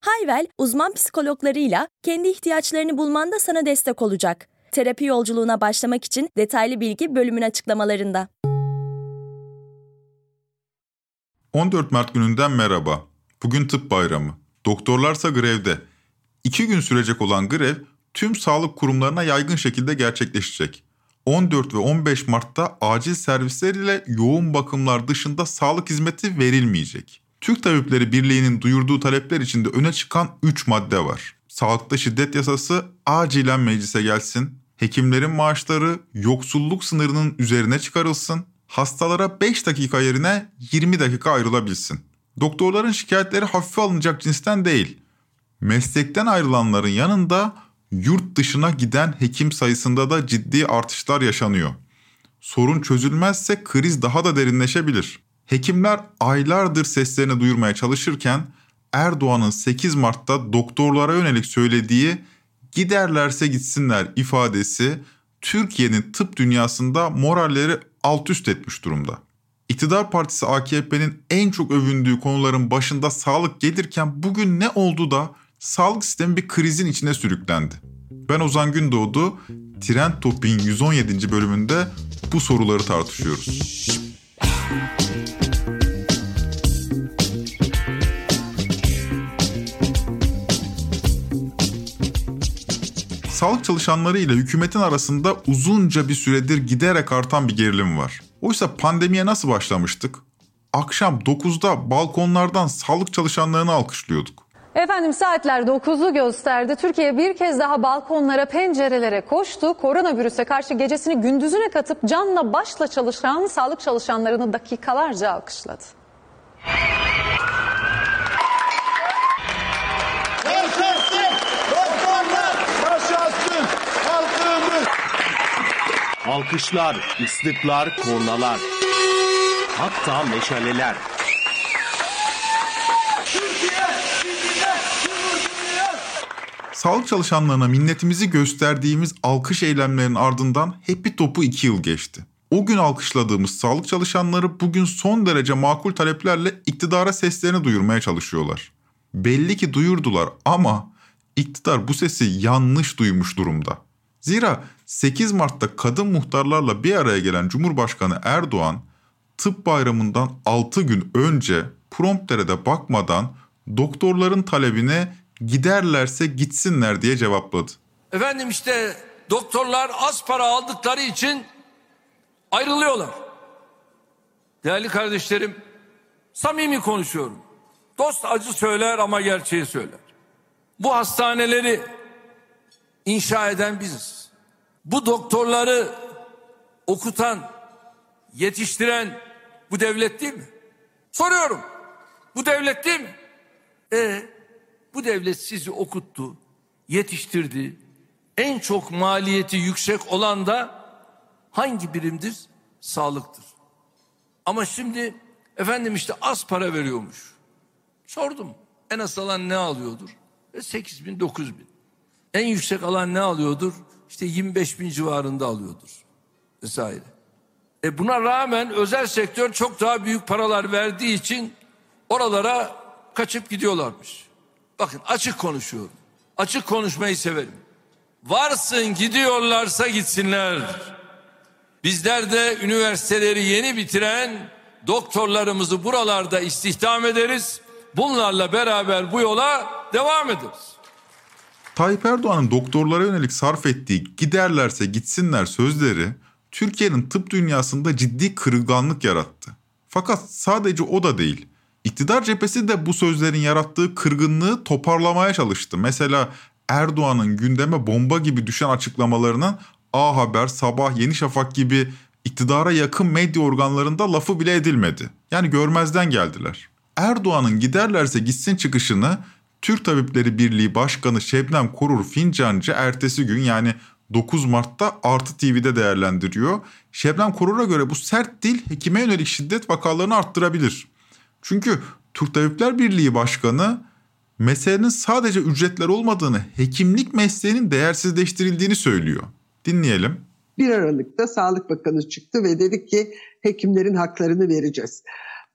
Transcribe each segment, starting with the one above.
Hayvel, uzman psikologlarıyla kendi ihtiyaçlarını bulmanda sana destek olacak. Terapi yolculuğuna başlamak için detaylı bilgi bölümün açıklamalarında. 14 Mart gününden merhaba. Bugün tıp bayramı. Doktorlarsa grevde. İki gün sürecek olan grev tüm sağlık kurumlarına yaygın şekilde gerçekleşecek. 14 ve 15 Mart'ta acil servisler ile yoğun bakımlar dışında sağlık hizmeti verilmeyecek. Türk Tabipleri Birliği'nin duyurduğu talepler içinde öne çıkan 3 madde var. Sağlıkta şiddet yasası acilen meclise gelsin. Hekimlerin maaşları yoksulluk sınırının üzerine çıkarılsın. Hastalara 5 dakika yerine 20 dakika ayrılabilsin. Doktorların şikayetleri hafife alınacak cinsten değil. Meslekten ayrılanların yanında yurt dışına giden hekim sayısında da ciddi artışlar yaşanıyor. Sorun çözülmezse kriz daha da derinleşebilir. Hekimler aylardır seslerini duyurmaya çalışırken Erdoğan'ın 8 Mart'ta doktorlara yönelik söylediği giderlerse gitsinler ifadesi Türkiye'nin tıp dünyasında moralleri alt üst etmiş durumda. İktidar partisi AKP'nin en çok övündüğü konuların başında sağlık gelirken bugün ne oldu da sağlık sistemi bir krizin içine sürüklendi. Ben Ozan Gündoğdu, Trend Topik'in 117. bölümünde bu soruları tartışıyoruz. Sağlık çalışanları ile hükümetin arasında uzunca bir süredir giderek artan bir gerilim var. Oysa pandemiye nasıl başlamıştık? Akşam 9'da balkonlardan sağlık çalışanlarını alkışlıyorduk. Efendim saatler 9'u gösterdi. Türkiye bir kez daha balkonlara, pencerelere koştu. Koronavirüse karşı gecesini gündüzüne katıp canla başla çalışan sağlık çalışanlarını dakikalarca alkışladı. Alkışlar, ıslıklar, kornalar. Hatta meşaleler. Sağlık çalışanlarına minnetimizi gösterdiğimiz alkış eylemlerinin ardından hep bir topu iki yıl geçti. O gün alkışladığımız sağlık çalışanları bugün son derece makul taleplerle iktidara seslerini duyurmaya çalışıyorlar. Belli ki duyurdular ama iktidar bu sesi yanlış duymuş durumda. Zira 8 Mart'ta kadın muhtarlarla bir araya gelen Cumhurbaşkanı Erdoğan tıp bayramından 6 gün önce promptere de bakmadan doktorların talebine giderlerse gitsinler diye cevapladı. Efendim işte doktorlar az para aldıkları için ayrılıyorlar. Değerli kardeşlerim samimi konuşuyorum. Dost acı söyler ama gerçeği söyler. Bu hastaneleri inşa eden biziz. Bu doktorları okutan, yetiştiren bu devlet değil mi? Soruyorum. Bu devlet değil mi? E bu devlet sizi okuttu, yetiştirdi. En çok maliyeti yüksek olan da hangi birimdir? Sağlıktır. Ama şimdi efendim işte az para veriyormuş. Sordum. En az alan ne alıyordur? E 8 bin, 9 bin. En yüksek alan ne alıyordur? İşte 25 bin civarında alıyordur. Vesaire. E buna rağmen özel sektör çok daha büyük paralar verdiği için oralara kaçıp gidiyorlarmış. Bakın açık konuşuyorum. Açık konuşmayı severim. Varsın gidiyorlarsa gitsinler. Bizler de üniversiteleri yeni bitiren doktorlarımızı buralarda istihdam ederiz. Bunlarla beraber bu yola devam ederiz. Tayyip Erdoğan'ın doktorlara yönelik sarf ettiği giderlerse gitsinler sözleri Türkiye'nin tıp dünyasında ciddi kırılganlık yarattı. Fakat sadece o da değil. İktidar cephesi de bu sözlerin yarattığı kırgınlığı toparlamaya çalıştı. Mesela Erdoğan'ın gündeme bomba gibi düşen açıklamalarının A Haber, Sabah, Yeni Şafak gibi iktidara yakın medya organlarında lafı bile edilmedi. Yani görmezden geldiler. Erdoğan'ın giderlerse gitsin çıkışını Türk Tabipleri Birliği Başkanı Şebnem Korur Fincancı ertesi gün yani 9 Mart'ta Artı TV'de değerlendiriyor. Şebnem Korur'a göre bu sert dil hekime yönelik şiddet vakalarını arttırabilir. Çünkü Türk Tabipler Birliği Başkanı meselenin sadece ücretler olmadığını, hekimlik mesleğinin değersizleştirildiğini söylüyor. Dinleyelim. 1 Aralık'ta Sağlık Bakanı çıktı ve dedi ki hekimlerin haklarını vereceğiz.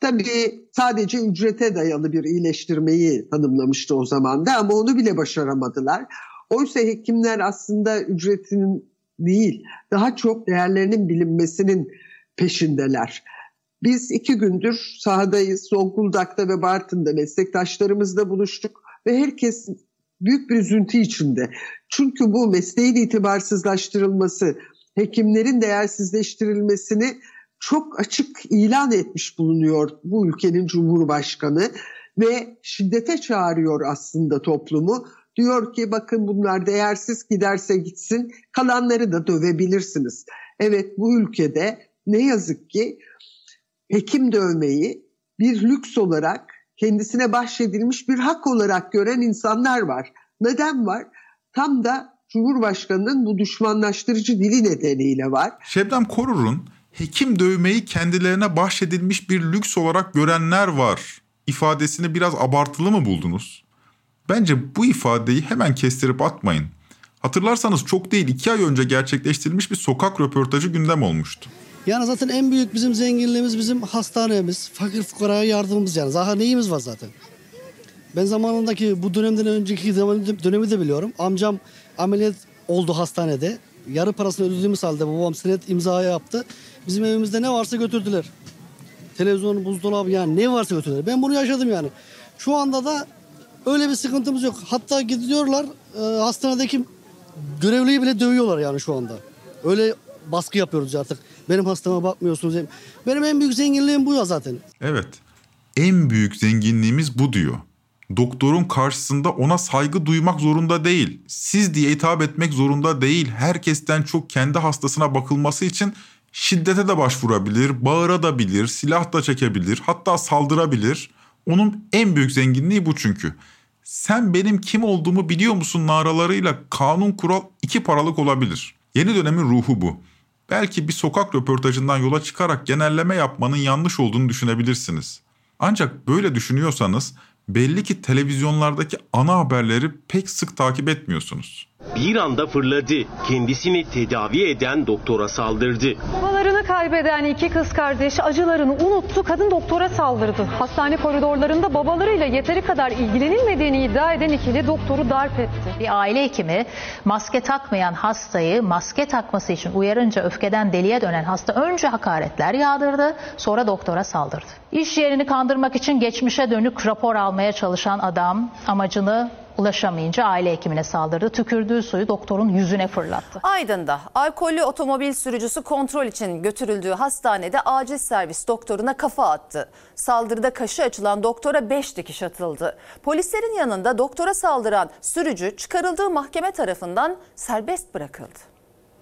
Tabii sadece ücrete dayalı bir iyileştirmeyi tanımlamıştı o zaman da ama onu bile başaramadılar. Oysa hekimler aslında ücretinin değil, daha çok değerlerinin bilinmesinin peşindeler. Biz iki gündür sahadayız. Zonguldak'ta ve Bartın'da meslektaşlarımızla buluştuk ve herkes büyük bir üzüntü içinde. Çünkü bu mesleğin itibarsızlaştırılması, hekimlerin değersizleştirilmesini çok açık ilan etmiş bulunuyor bu ülkenin Cumhurbaşkanı ve şiddete çağırıyor aslında toplumu. Diyor ki bakın bunlar değersiz giderse gitsin kalanları da dövebilirsiniz. Evet bu ülkede ne yazık ki hekim dövmeyi bir lüks olarak kendisine bahşedilmiş bir hak olarak gören insanlar var. Neden var? Tam da Cumhurbaşkanı'nın bu düşmanlaştırıcı dili nedeniyle var. Şebnem Korur'un hekim dövmeyi kendilerine bahşedilmiş bir lüks olarak görenler var ifadesini biraz abartılı mı buldunuz? Bence bu ifadeyi hemen kestirip atmayın. Hatırlarsanız çok değil iki ay önce gerçekleştirilmiş bir sokak röportajı gündem olmuştu. Yani zaten en büyük bizim zenginliğimiz bizim hastanemiz, fakir fukaraya yardımımız yani. Zaten neyimiz var zaten. Ben zamanındaki bu dönemden önceki dönemi de biliyorum. Amcam ameliyat oldu hastanede. Yarı parasını ödediğimiz halde babam senet imzaya yaptı. Bizim evimizde ne varsa götürdüler. Televizyon, buzdolabı yani ne varsa götürdüler. Ben bunu yaşadım yani. Şu anda da öyle bir sıkıntımız yok. Hatta gidiyorlar e, hastanedeki görevliyi bile dövüyorlar yani şu anda. Öyle baskı yapıyoruz artık. Benim hastama bakmıyorsunuz. Benim en büyük zenginliğim bu ya zaten. Evet. En büyük zenginliğimiz bu diyor. Doktorun karşısında ona saygı duymak zorunda değil. Siz diye hitap etmek zorunda değil. Herkesten çok kendi hastasına bakılması için şiddete de başvurabilir, bağırabilir, silah da çekebilir, hatta saldırabilir. Onun en büyük zenginliği bu çünkü. Sen benim kim olduğumu biliyor musun naralarıyla kanun kural iki paralık olabilir. Yeni dönemin ruhu bu. Belki bir sokak röportajından yola çıkarak genelleme yapmanın yanlış olduğunu düşünebilirsiniz. Ancak böyle düşünüyorsanız belli ki televizyonlardaki ana haberleri pek sık takip etmiyorsunuz. Bir anda fırladı. Kendisini tedavi eden doktora saldırdı. Babalarını kaybeden iki kız kardeş acılarını unuttu, kadın doktora saldırdı. Hastane koridorlarında babalarıyla yeteri kadar ilgilenilmediğini iddia eden ikili doktoru darp etti. Bir aile hekimi maske takmayan hastayı maske takması için uyarınca öfkeden deliye dönen hasta önce hakaretler yağdırdı, sonra doktora saldırdı. İş yerini kandırmak için geçmişe dönük rapor almaya çalışan adam amacını ulaşamayınca aile hekimine saldırdı. Tükürdüğü suyu doktorun yüzüne fırlattı. Aydın'da alkollü otomobil sürücüsü kontrol için götürüldüğü hastanede acil servis doktoruna kafa attı. Saldırıda kaşı açılan doktora 5 dikiş atıldı. Polislerin yanında doktora saldıran sürücü çıkarıldığı mahkeme tarafından serbest bırakıldı.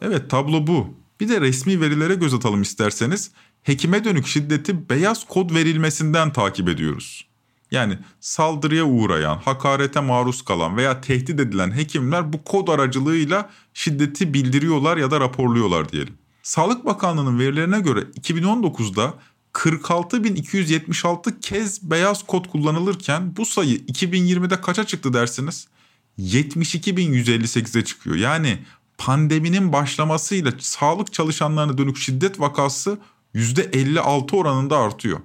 Evet tablo bu. Bir de resmi verilere göz atalım isterseniz. Hekime dönük şiddeti beyaz kod verilmesinden takip ediyoruz. Yani saldırıya uğrayan, hakarete maruz kalan veya tehdit edilen hekimler bu kod aracılığıyla şiddeti bildiriyorlar ya da raporluyorlar diyelim. Sağlık Bakanlığı'nın verilerine göre 2019'da 46.276 kez beyaz kod kullanılırken bu sayı 2020'de kaça çıktı dersiniz? 72.158'e çıkıyor. Yani pandeminin başlamasıyla sağlık çalışanlarına dönük şiddet vakası %56 oranında artıyor.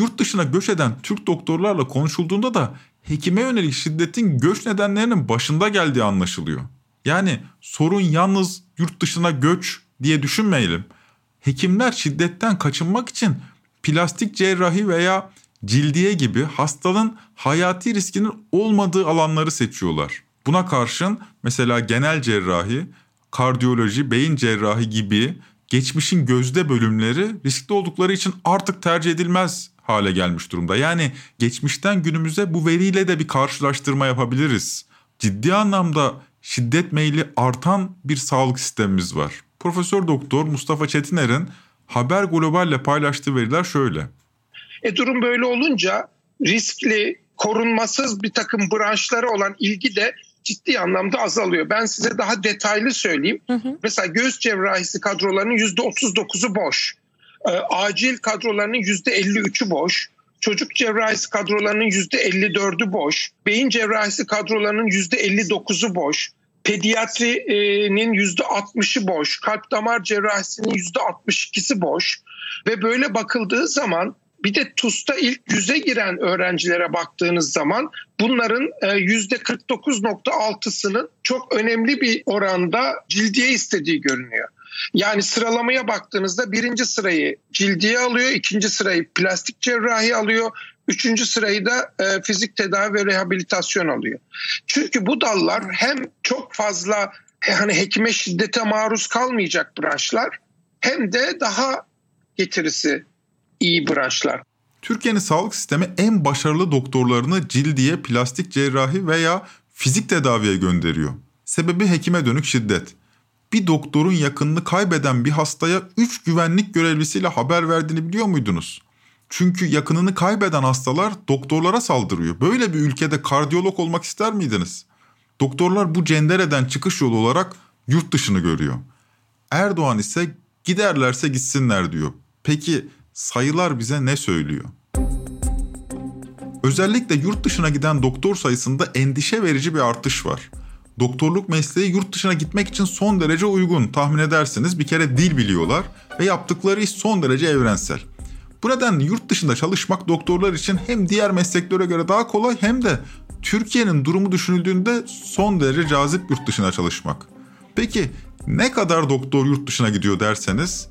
Yurt dışına göç eden Türk doktorlarla konuşulduğunda da hekime yönelik şiddetin göç nedenlerinin başında geldiği anlaşılıyor. Yani sorun yalnız yurt dışına göç diye düşünmeyelim. Hekimler şiddetten kaçınmak için plastik cerrahi veya cildiye gibi hastalığın hayati riskinin olmadığı alanları seçiyorlar. Buna karşın mesela genel cerrahi, kardiyoloji, beyin cerrahi gibi geçmişin gözde bölümleri riskli oldukları için artık tercih edilmez hale gelmiş durumda. Yani geçmişten günümüze bu veriyle de bir karşılaştırma yapabiliriz. Ciddi anlamda şiddet meyli artan bir sağlık sistemimiz var. Profesör Doktor Mustafa Çetiner'in Haber Global'le paylaştığı veriler şöyle. E durum böyle olunca riskli, korunmasız bir takım branşlara olan ilgi de ciddi anlamda azalıyor. Ben size daha detaylı söyleyeyim. Hı hı. Mesela göğüs cerrahisi kadrolarının %39'u boş. E, acil kadrolarının %53'ü boş. Çocuk cerrahisi kadrolarının %54'ü boş. Beyin cerrahisi kadrolarının %59'u boş. Pediatrinin %60'ı boş. Kalp damar cerrahisinin %62'si boş. Ve böyle bakıldığı zaman bir de TUS'ta ilk yüze giren öğrencilere baktığınız zaman bunların %49.6'sının e, çok önemli bir oranda cildiye istediği görünüyor. Yani sıralamaya baktığınızda birinci sırayı cildiye alıyor, ikinci sırayı plastik cerrahi alıyor, üçüncü sırayı da e, fizik tedavi ve rehabilitasyon alıyor. Çünkü bu dallar hem çok fazla hani hekime şiddete maruz kalmayacak branşlar hem de daha getirisi iyi branşlar. Türkiye'nin sağlık sistemi en başarılı doktorlarını cildiye, plastik cerrahi veya fizik tedaviye gönderiyor. Sebebi hekime dönük şiddet. Bir doktorun yakınını kaybeden bir hastaya 3 güvenlik görevlisiyle haber verdiğini biliyor muydunuz? Çünkü yakınını kaybeden hastalar doktorlara saldırıyor. Böyle bir ülkede kardiyolog olmak ister miydiniz? Doktorlar bu cendereden çıkış yolu olarak yurt dışını görüyor. Erdoğan ise giderlerse gitsinler diyor. Peki sayılar bize ne söylüyor? Özellikle yurt dışına giden doktor sayısında endişe verici bir artış var. Doktorluk mesleği yurt dışına gitmek için son derece uygun. Tahmin edersiniz bir kere dil biliyorlar ve yaptıkları iş son derece evrensel. Bu nedenle yurt dışında çalışmak doktorlar için hem diğer mesleklere göre daha kolay hem de Türkiye'nin durumu düşünüldüğünde son derece cazip yurt dışına çalışmak. Peki ne kadar doktor yurt dışına gidiyor derseniz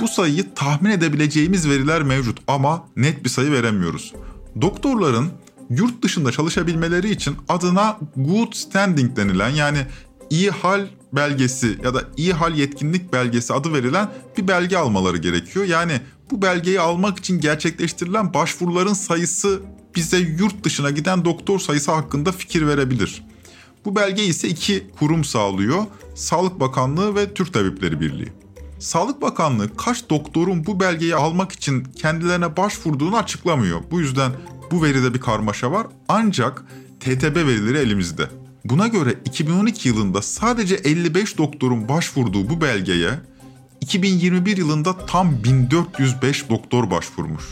bu sayıyı tahmin edebileceğimiz veriler mevcut ama net bir sayı veremiyoruz. Doktorların yurt dışında çalışabilmeleri için adına good standing denilen yani iyi hal belgesi ya da iyi hal yetkinlik belgesi adı verilen bir belge almaları gerekiyor. Yani bu belgeyi almak için gerçekleştirilen başvuruların sayısı bize yurt dışına giden doktor sayısı hakkında fikir verebilir. Bu belge ise iki kurum sağlıyor. Sağlık Bakanlığı ve Türk Tabipleri Birliği. Sağlık Bakanlığı kaç doktorun bu belgeyi almak için kendilerine başvurduğunu açıklamıyor. Bu yüzden bu veride bir karmaşa var. Ancak TTB verileri elimizde. Buna göre 2012 yılında sadece 55 doktorun başvurduğu bu belgeye 2021 yılında tam 1405 doktor başvurmuş.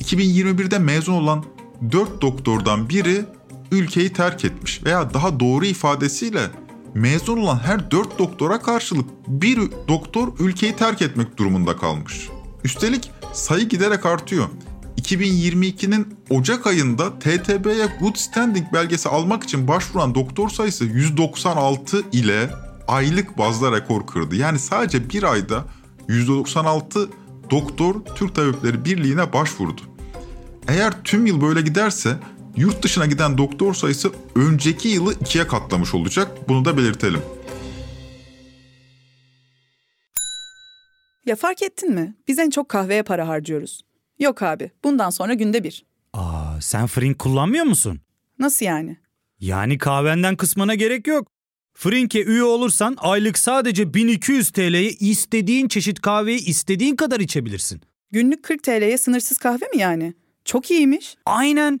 2021'de mezun olan 4 doktordan biri ülkeyi terk etmiş veya daha doğru ifadesiyle mezun olan her 4 doktora karşılık bir doktor ülkeyi terk etmek durumunda kalmış. Üstelik sayı giderek artıyor. 2022'nin Ocak ayında TTB'ye Good Standing belgesi almak için başvuran doktor sayısı 196 ile aylık bazda rekor kırdı. Yani sadece bir ayda 196 doktor Türk Tabipleri Birliği'ne başvurdu. Eğer tüm yıl böyle giderse yurt dışına giden doktor sayısı önceki yılı ikiye katlamış olacak. Bunu da belirtelim. Ya fark ettin mi? Biz en çok kahveye para harcıyoruz. Yok abi, bundan sonra günde bir. Aa, sen Frink kullanmıyor musun? Nasıl yani? Yani kahvenden kısmına gerek yok. Frink'e üye olursan aylık sadece 1200 TL'ye istediğin çeşit kahveyi istediğin kadar içebilirsin. Günlük 40 TL'ye sınırsız kahve mi yani? Çok iyiymiş. Aynen.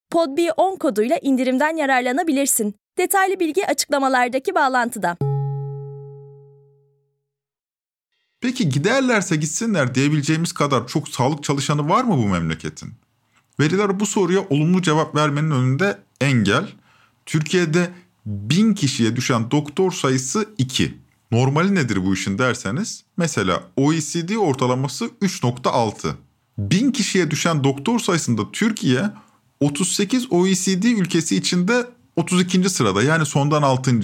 podb10 koduyla indirimden yararlanabilirsin. Detaylı bilgi açıklamalardaki bağlantıda. Peki giderlerse gitsinler diyebileceğimiz kadar çok sağlık çalışanı var mı bu memleketin? Veriler bu soruya olumlu cevap vermenin önünde engel. Türkiye'de bin kişiye düşen doktor sayısı 2. Normali nedir bu işin derseniz mesela OECD ortalaması 3.6. Bin kişiye düşen doktor sayısında Türkiye 38 OECD ülkesi içinde 32. sırada yani sondan 6.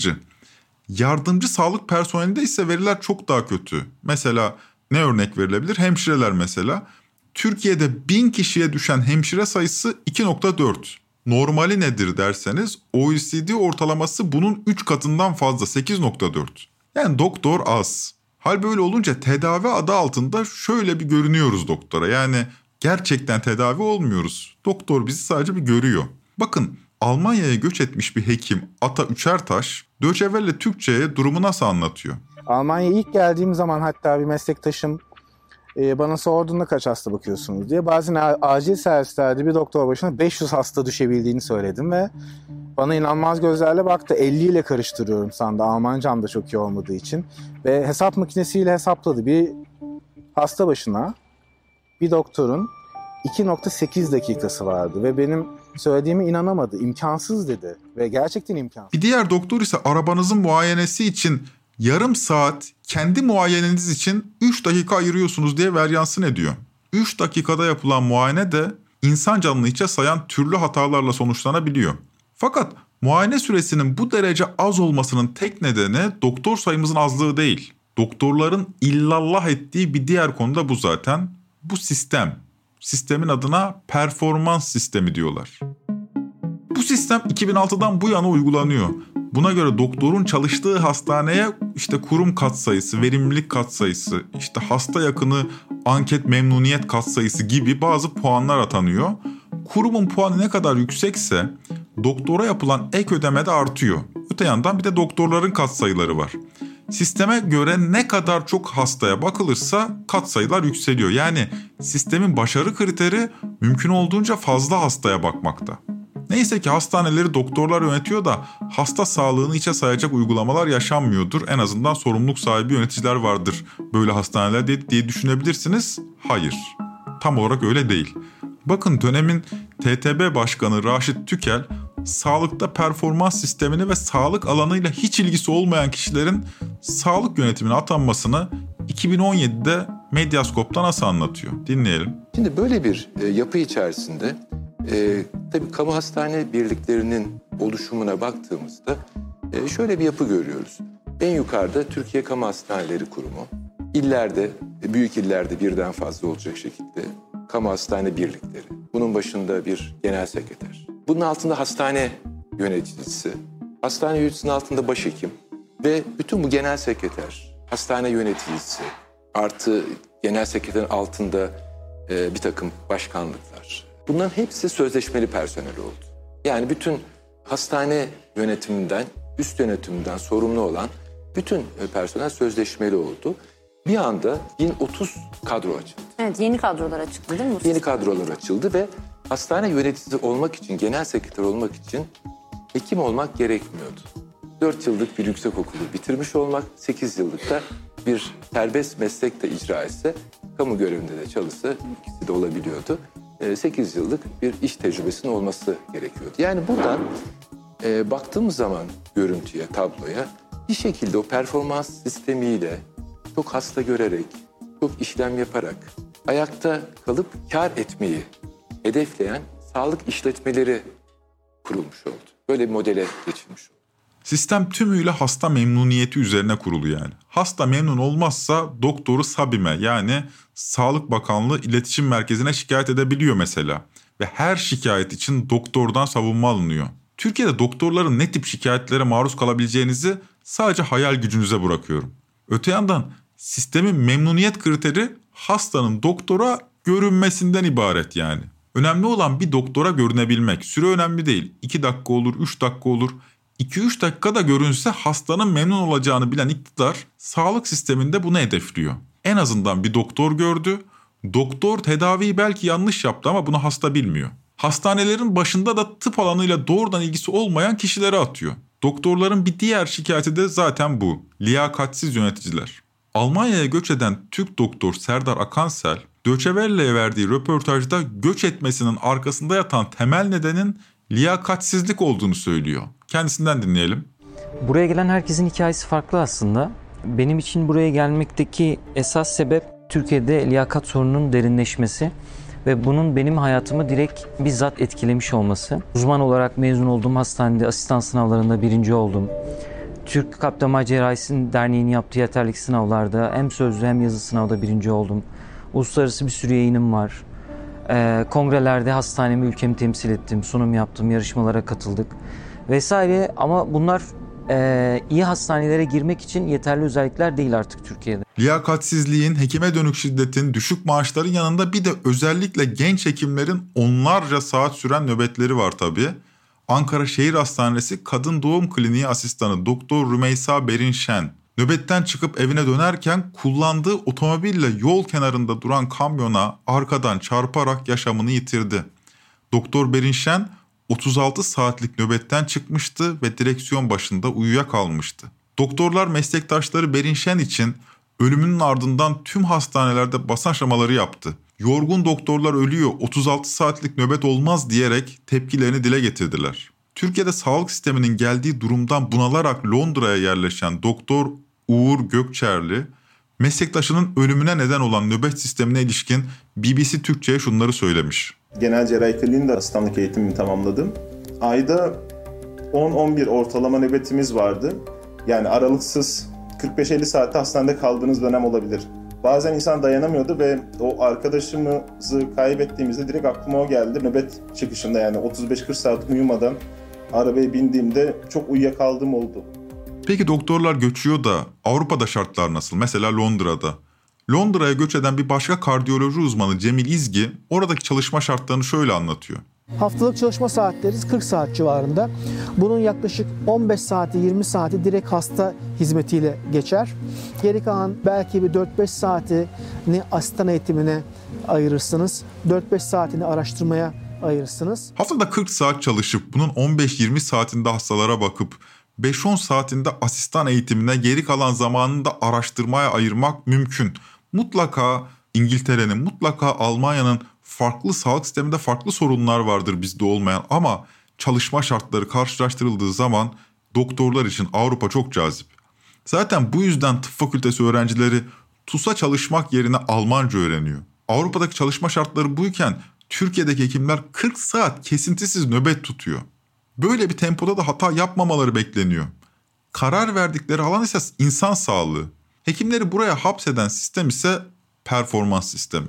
Yardımcı sağlık personelinde ise veriler çok daha kötü. Mesela ne örnek verilebilir? Hemşireler mesela. Türkiye'de 1000 kişiye düşen hemşire sayısı 2.4. Normali nedir derseniz OECD ortalaması bunun 3 katından fazla 8.4. Yani doktor az. Hal böyle olunca tedavi adı altında şöyle bir görünüyoruz doktora. Yani gerçekten tedavi olmuyoruz. Doktor bizi sadece bir görüyor. Bakın Almanya'ya göç etmiş bir hekim Ata Üçertaş, Welle Türkçe'ye durumu nasıl anlatıyor? Almanya'ya ilk geldiğim zaman hatta bir meslektaşım e, bana sorduğunda kaç hasta bakıyorsunuz diye. Bazen acil servislerde bir doktor başına 500 hasta düşebildiğini söyledim ve bana inanmaz gözlerle baktı. 50 ile karıştırıyorum sandı. Almancam da çok iyi olmadığı için. Ve hesap makinesiyle hesapladı. Bir hasta başına bir doktorun 2.8 dakikası vardı ve benim söylediğime inanamadı. İmkansız dedi ve gerçekten imkansız. Bir diğer doktor ise arabanızın muayenesi için yarım saat kendi muayeneniz için 3 dakika ayırıyorsunuz diye veryansın ediyor. 3 dakikada yapılan muayene de insan canını içe sayan türlü hatalarla sonuçlanabiliyor. Fakat muayene süresinin bu derece az olmasının tek nedeni doktor sayımızın azlığı değil. Doktorların illallah ettiği bir diğer konu da bu zaten. Bu sistem. Sistemin adına performans sistemi diyorlar. Bu sistem 2006'dan bu yana uygulanıyor. Buna göre doktorun çalıştığı hastaneye işte kurum katsayısı, verimlilik katsayısı, işte hasta yakını anket memnuniyet katsayısı gibi bazı puanlar atanıyor. Kurumun puanı ne kadar yüksekse doktora yapılan ek ödeme de artıyor. Öte yandan bir de doktorların katsayıları var. Sisteme göre ne kadar çok hastaya bakılırsa katsayılar yükseliyor. Yani sistemin başarı kriteri mümkün olduğunca fazla hastaya bakmakta. Neyse ki hastaneleri doktorlar yönetiyor da hasta sağlığını içe sayacak uygulamalar yaşanmıyordur. En azından sorumluluk sahibi yöneticiler vardır böyle hastaneler diye, diye düşünebilirsiniz. Hayır. Tam olarak öyle değil. Bakın dönemin TTB Başkanı Raşit Tükel sağlıkta performans sistemini ve sağlık alanıyla hiç ilgisi olmayan kişilerin sağlık yönetimine atanmasını 2017'de Medyaskop'ta nasıl anlatıyor? Dinleyelim. Şimdi böyle bir e, yapı içerisinde e, tabii kamu hastane birliklerinin oluşumuna baktığımızda e, şöyle bir yapı görüyoruz. En yukarıda Türkiye Kamu Hastaneleri Kurumu, illerde, büyük illerde birden fazla olacak şekilde kamu hastane birlikleri. Bunun başında bir genel sekreter. Bunun altında hastane yöneticisi, hastane yöneticisinin altında başhekim ve bütün bu genel sekreter, hastane yöneticisi artı genel sekreterin altında e, bir takım başkanlıklar. Bunların hepsi sözleşmeli personel oldu. Yani bütün hastane yönetiminden, üst yönetiminden sorumlu olan bütün personel sözleşmeli oldu. Bir anda 1030 kadro açıldı. Evet yeni kadrolar açıldı değil mi? Yeni kadrolar açıldı ve hastane yöneticisi olmak için, genel sekreter olmak için hekim olmak gerekmiyordu. 4 yıllık bir yüksek okulu bitirmiş olmak, 8 yıllık da bir serbest meslek de icra etse, kamu görevinde de çalışsa ikisi de olabiliyordu. 8 yıllık bir iş tecrübesinin olması gerekiyordu. Yani buradan e, baktığımız zaman görüntüye, tabloya bir şekilde o performans sistemiyle çok hasta görerek, çok işlem yaparak ayakta kalıp kar etmeyi hedefleyen sağlık işletmeleri kurulmuş oldu. Böyle bir modele geçilmiş oldu. Sistem tümüyle hasta memnuniyeti üzerine kurulu yani. Hasta memnun olmazsa doktoru SABİM'e yani Sağlık Bakanlığı İletişim Merkezi'ne şikayet edebiliyor mesela. Ve her şikayet için doktordan savunma alınıyor. Türkiye'de doktorların ne tip şikayetlere maruz kalabileceğinizi sadece hayal gücünüze bırakıyorum. Öte yandan sistemin memnuniyet kriteri hastanın doktora görünmesinden ibaret yani. Önemli olan bir doktora görünebilmek. Süre önemli değil. 2 dakika olur, 3 dakika olur. 2-3 dakikada görünse hastanın memnun olacağını bilen iktidar sağlık sisteminde bunu hedefliyor. En azından bir doktor gördü. Doktor tedaviyi belki yanlış yaptı ama bunu hasta bilmiyor. Hastanelerin başında da tıp alanıyla doğrudan ilgisi olmayan kişilere atıyor. Doktorların bir diğer şikayeti de zaten bu. Liyakatsiz yöneticiler. Almanya'ya göç eden Türk doktor Serdar Akansel, Deutsche Welle'ye verdiği röportajda göç etmesinin arkasında yatan temel nedenin liyakatsizlik olduğunu söylüyor. Kendisinden dinleyelim. Buraya gelen herkesin hikayesi farklı aslında. Benim için buraya gelmekteki esas sebep Türkiye'de liyakat sorununun derinleşmesi ve bunun benim hayatımı direkt bizzat etkilemiş olması. Uzman olarak mezun olduğum hastanede asistan sınavlarında birinci oldum. Türk Kalp Damar Cerrahisi'nin derneğinin yaptığı yeterlik sınavlarda hem sözlü hem yazı sınavda birinci oldum. Uluslararası bir sürü yayınım var. Ee, kongrelerde hastanemi, ülkemi temsil ettim, sunum yaptım, yarışmalara katıldık vesaire. Ama bunlar e, iyi hastanelere girmek için yeterli özellikler değil artık Türkiye'de. Liyakatsizliğin, hekime dönük şiddetin, düşük maaşların yanında bir de özellikle genç hekimlerin onlarca saat süren nöbetleri var tabii. Ankara Şehir Hastanesi Kadın Doğum Kliniği Asistanı Doktor Rümeysa Berinşen nöbetten çıkıp evine dönerken kullandığı otomobille yol kenarında duran kamyona arkadan çarparak yaşamını yitirdi. Doktor Berinşen 36 saatlik nöbetten çıkmıştı ve direksiyon başında uyuyakalmıştı. Doktorlar meslektaşları Berinşen için ölümünün ardından tüm hastanelerde basın aşamaları yaptı. Yorgun doktorlar ölüyor, 36 saatlik nöbet olmaz diyerek tepkilerini dile getirdiler. Türkiye'de sağlık sisteminin geldiği durumdan bunalarak Londra'ya yerleşen doktor Uğur Gökçerli, meslektaşının ölümüne neden olan nöbet sistemine ilişkin BBC Türkçe'ye şunları söylemiş. Genel cerrahi kliniğinde asistanlık eğitimimi tamamladım. Ayda 10-11 ortalama nöbetimiz vardı. Yani aralıksız 45-50 saatte hastanede kaldığınız dönem olabilir. Bazen insan dayanamıyordu ve o arkadaşımızı kaybettiğimizde direkt aklıma o geldi. Nöbet çıkışında yani 35-40 saat uyumadan arabaya bindiğimde çok uyuyakaldığım oldu. Peki doktorlar göçüyor da Avrupa'da şartlar nasıl? Mesela Londra'da. Londra'ya göç eden bir başka kardiyoloji uzmanı Cemil İzgi oradaki çalışma şartlarını şöyle anlatıyor. Haftalık çalışma saatleri 40 saat civarında. Bunun yaklaşık 15 saati 20 saati direkt hasta hizmetiyle geçer. Geri kalan belki bir 4-5 saatini asistan eğitimine ayırırsınız. 4-5 saatini araştırmaya ayırırsınız. Haftada 40 saat çalışıp bunun 15-20 saatinde hastalara bakıp 5-10 saatinde asistan eğitimine geri kalan zamanını da araştırmaya ayırmak mümkün. Mutlaka İngiltere'nin, mutlaka Almanya'nın farklı sağlık sisteminde farklı sorunlar vardır bizde olmayan ama çalışma şartları karşılaştırıldığı zaman doktorlar için Avrupa çok cazip. Zaten bu yüzden tıp fakültesi öğrencileri TUS'a çalışmak yerine Almanca öğreniyor. Avrupa'daki çalışma şartları buyken Türkiye'deki hekimler 40 saat kesintisiz nöbet tutuyor. Böyle bir tempoda da hata yapmamaları bekleniyor. Karar verdikleri alan ise insan sağlığı. Hekimleri buraya hapseden sistem ise performans sistemi.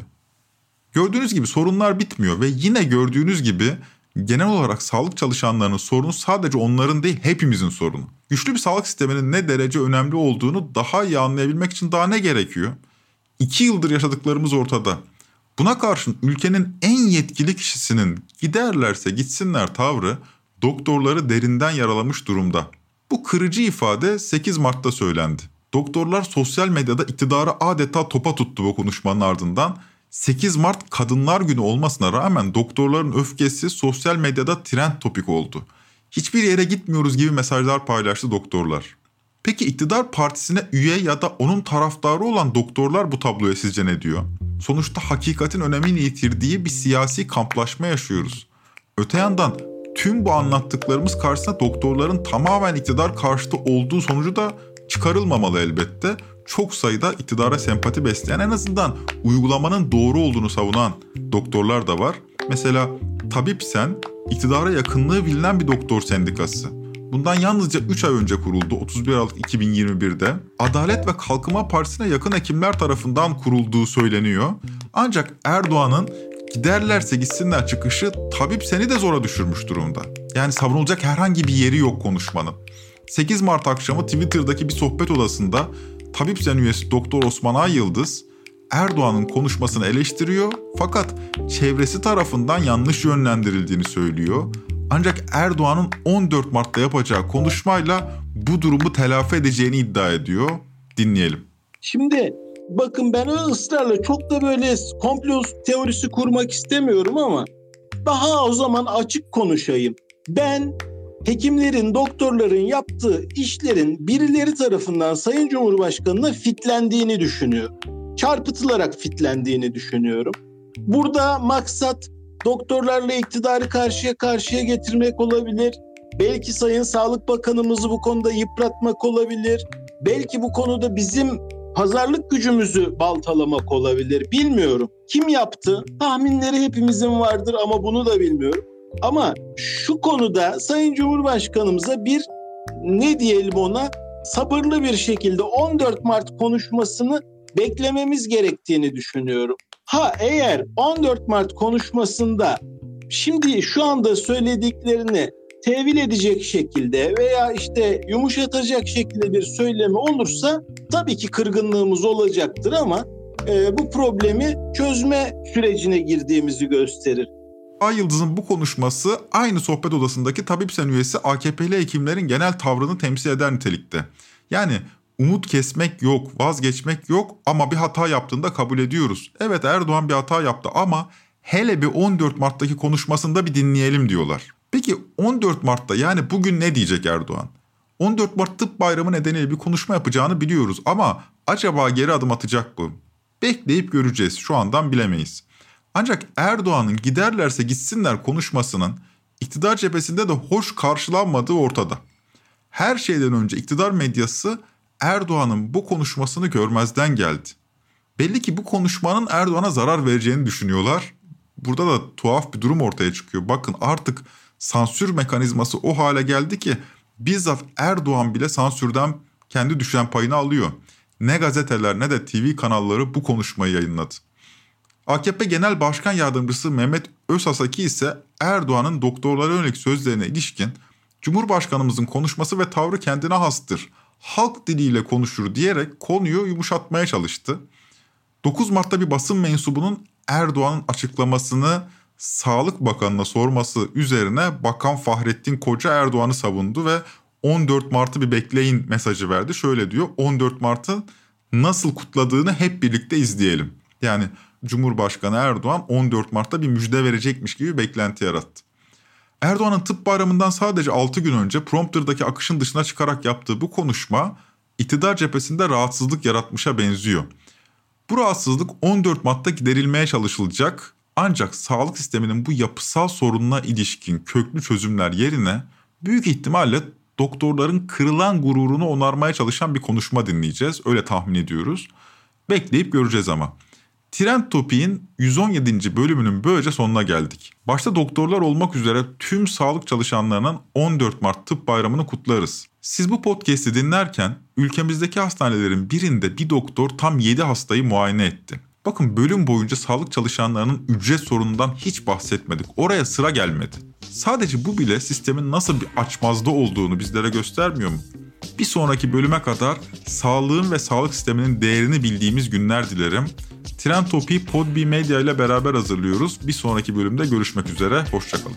Gördüğünüz gibi sorunlar bitmiyor ve yine gördüğünüz gibi genel olarak sağlık çalışanlarının sorunu sadece onların değil hepimizin sorunu. Güçlü bir sağlık sisteminin ne derece önemli olduğunu daha iyi anlayabilmek için daha ne gerekiyor? İki yıldır yaşadıklarımız ortada. Buna karşın ülkenin en yetkili kişisinin giderlerse gitsinler tavrı doktorları derinden yaralamış durumda. Bu kırıcı ifade 8 Mart'ta söylendi. Doktorlar sosyal medyada iktidarı adeta topa tuttu bu konuşmanın ardından 8 Mart Kadınlar Günü olmasına rağmen doktorların öfkesi sosyal medyada trend topik oldu. Hiçbir yere gitmiyoruz gibi mesajlar paylaştı doktorlar. Peki iktidar partisine üye ya da onun taraftarı olan doktorlar bu tabloya sizce ne diyor? Sonuçta hakikatin önemini yitirdiği bir siyasi kamplaşma yaşıyoruz. Öte yandan tüm bu anlattıklarımız karşısında doktorların tamamen iktidar karşıtı olduğu sonucu da çıkarılmamalı elbette. Çok sayıda iktidara sempati besleyen en azından uygulamanın doğru olduğunu savunan doktorlar da var. Mesela Tabip Sen iktidara yakınlığı bilinen bir doktor sendikası. Bundan yalnızca 3 ay önce kuruldu 31 Aralık 2021'de. Adalet ve Kalkınma Partisi'ne yakın hekimler tarafından kurulduğu söyleniyor. Ancak Erdoğan'ın giderlerse gitsinler çıkışı tabip seni de zora düşürmüş durumda. Yani savunulacak herhangi bir yeri yok konuşmanın. 8 Mart akşamı Twitter'daki bir sohbet odasında Tabip Sen üyesi Doktor Osman Ay Yıldız Erdoğan'ın konuşmasını eleştiriyor fakat çevresi tarafından yanlış yönlendirildiğini söylüyor. Ancak Erdoğan'ın 14 Mart'ta yapacağı konuşmayla bu durumu telafi edeceğini iddia ediyor. Dinleyelim. Şimdi bakın ben ısrarla çok da böyle komplo teorisi kurmak istemiyorum ama daha o zaman açık konuşayım. Ben hekimlerin, doktorların yaptığı işlerin birileri tarafından Sayın Cumhurbaşkanı'na fitlendiğini düşünüyorum. Çarpıtılarak fitlendiğini düşünüyorum. Burada maksat doktorlarla iktidarı karşıya karşıya getirmek olabilir. Belki Sayın Sağlık Bakanımızı bu konuda yıpratmak olabilir. Belki bu konuda bizim pazarlık gücümüzü baltalamak olabilir. Bilmiyorum. Kim yaptı? Tahminleri hepimizin vardır ama bunu da bilmiyorum. Ama şu konuda Sayın Cumhurbaşkanımıza bir ne diyelim ona sabırlı bir şekilde 14 Mart konuşmasını beklememiz gerektiğini düşünüyorum. Ha eğer 14 Mart konuşmasında şimdi şu anda söylediklerini tevil edecek şekilde veya işte yumuşatacak şekilde bir söylemi olursa tabii ki kırgınlığımız olacaktır ama e, bu problemi çözme sürecine girdiğimizi gösterir. Ay Yıldız'ın bu konuşması aynı sohbet odasındaki tabip sen üyesi AKP'li hekimlerin genel tavrını temsil eder nitelikte. Yani umut kesmek yok, vazgeçmek yok ama bir hata yaptığında kabul ediyoruz. Evet Erdoğan bir hata yaptı ama hele bir 14 Mart'taki konuşmasında bir dinleyelim diyorlar. Peki 14 Mart'ta yani bugün ne diyecek Erdoğan? 14 Mart Tıp Bayramı nedeniyle bir konuşma yapacağını biliyoruz ama acaba geri adım atacak mı? Bekleyip göreceğiz. Şu andan bilemeyiz. Ancak Erdoğan'ın giderlerse gitsinler konuşmasının iktidar cephesinde de hoş karşılanmadığı ortada. Her şeyden önce iktidar medyası Erdoğan'ın bu konuşmasını görmezden geldi. Belli ki bu konuşmanın Erdoğan'a zarar vereceğini düşünüyorlar. Burada da tuhaf bir durum ortaya çıkıyor. Bakın artık sansür mekanizması o hale geldi ki bizzat Erdoğan bile sansürden kendi düşen payını alıyor. Ne gazeteler ne de TV kanalları bu konuşmayı yayınladı. AKP Genel Başkan Yardımcısı Mehmet Özasaki ise Erdoğan'ın doktorlara yönelik sözlerine ilişkin Cumhurbaşkanımızın konuşması ve tavrı kendine hastır. Halk diliyle konuşur diyerek konuyu yumuşatmaya çalıştı. 9 Mart'ta bir basın mensubunun Erdoğan'ın açıklamasını Sağlık Bakanı'na sorması üzerine Bakan Fahrettin Koca Erdoğan'ı savundu ve 14 Mart'ı bir bekleyin mesajı verdi. Şöyle diyor 14 Mart'ı nasıl kutladığını hep birlikte izleyelim. Yani Cumhurbaşkanı Erdoğan 14 Mart'ta bir müjde verecekmiş gibi beklenti yarattı. Erdoğan'ın tıp bayramından sadece 6 gün önce prompterdaki akışın dışına çıkarak yaptığı bu konuşma iktidar cephesinde rahatsızlık yaratmışa benziyor. Bu rahatsızlık 14 Mart'ta giderilmeye çalışılacak ancak sağlık sisteminin bu yapısal sorununa ilişkin köklü çözümler yerine büyük ihtimalle doktorların kırılan gururunu onarmaya çalışan bir konuşma dinleyeceğiz. Öyle tahmin ediyoruz. Bekleyip göreceğiz ama. Trend Topi'nin 117. bölümünün böylece sonuna geldik. Başta doktorlar olmak üzere tüm sağlık çalışanlarının 14 Mart Tıp Bayramı'nı kutlarız. Siz bu podcast'i dinlerken ülkemizdeki hastanelerin birinde bir doktor tam 7 hastayı muayene etti. Bakın bölüm boyunca sağlık çalışanlarının ücret sorunundan hiç bahsetmedik. Oraya sıra gelmedi. Sadece bu bile sistemin nasıl bir açmazda olduğunu bizlere göstermiyor mu? Bir sonraki bölüme kadar sağlığın ve sağlık sisteminin değerini bildiğimiz günler dilerim. Trend Topi'yi Podbi Media ile beraber hazırlıyoruz. Bir sonraki bölümde görüşmek üzere. Hoşçakalın.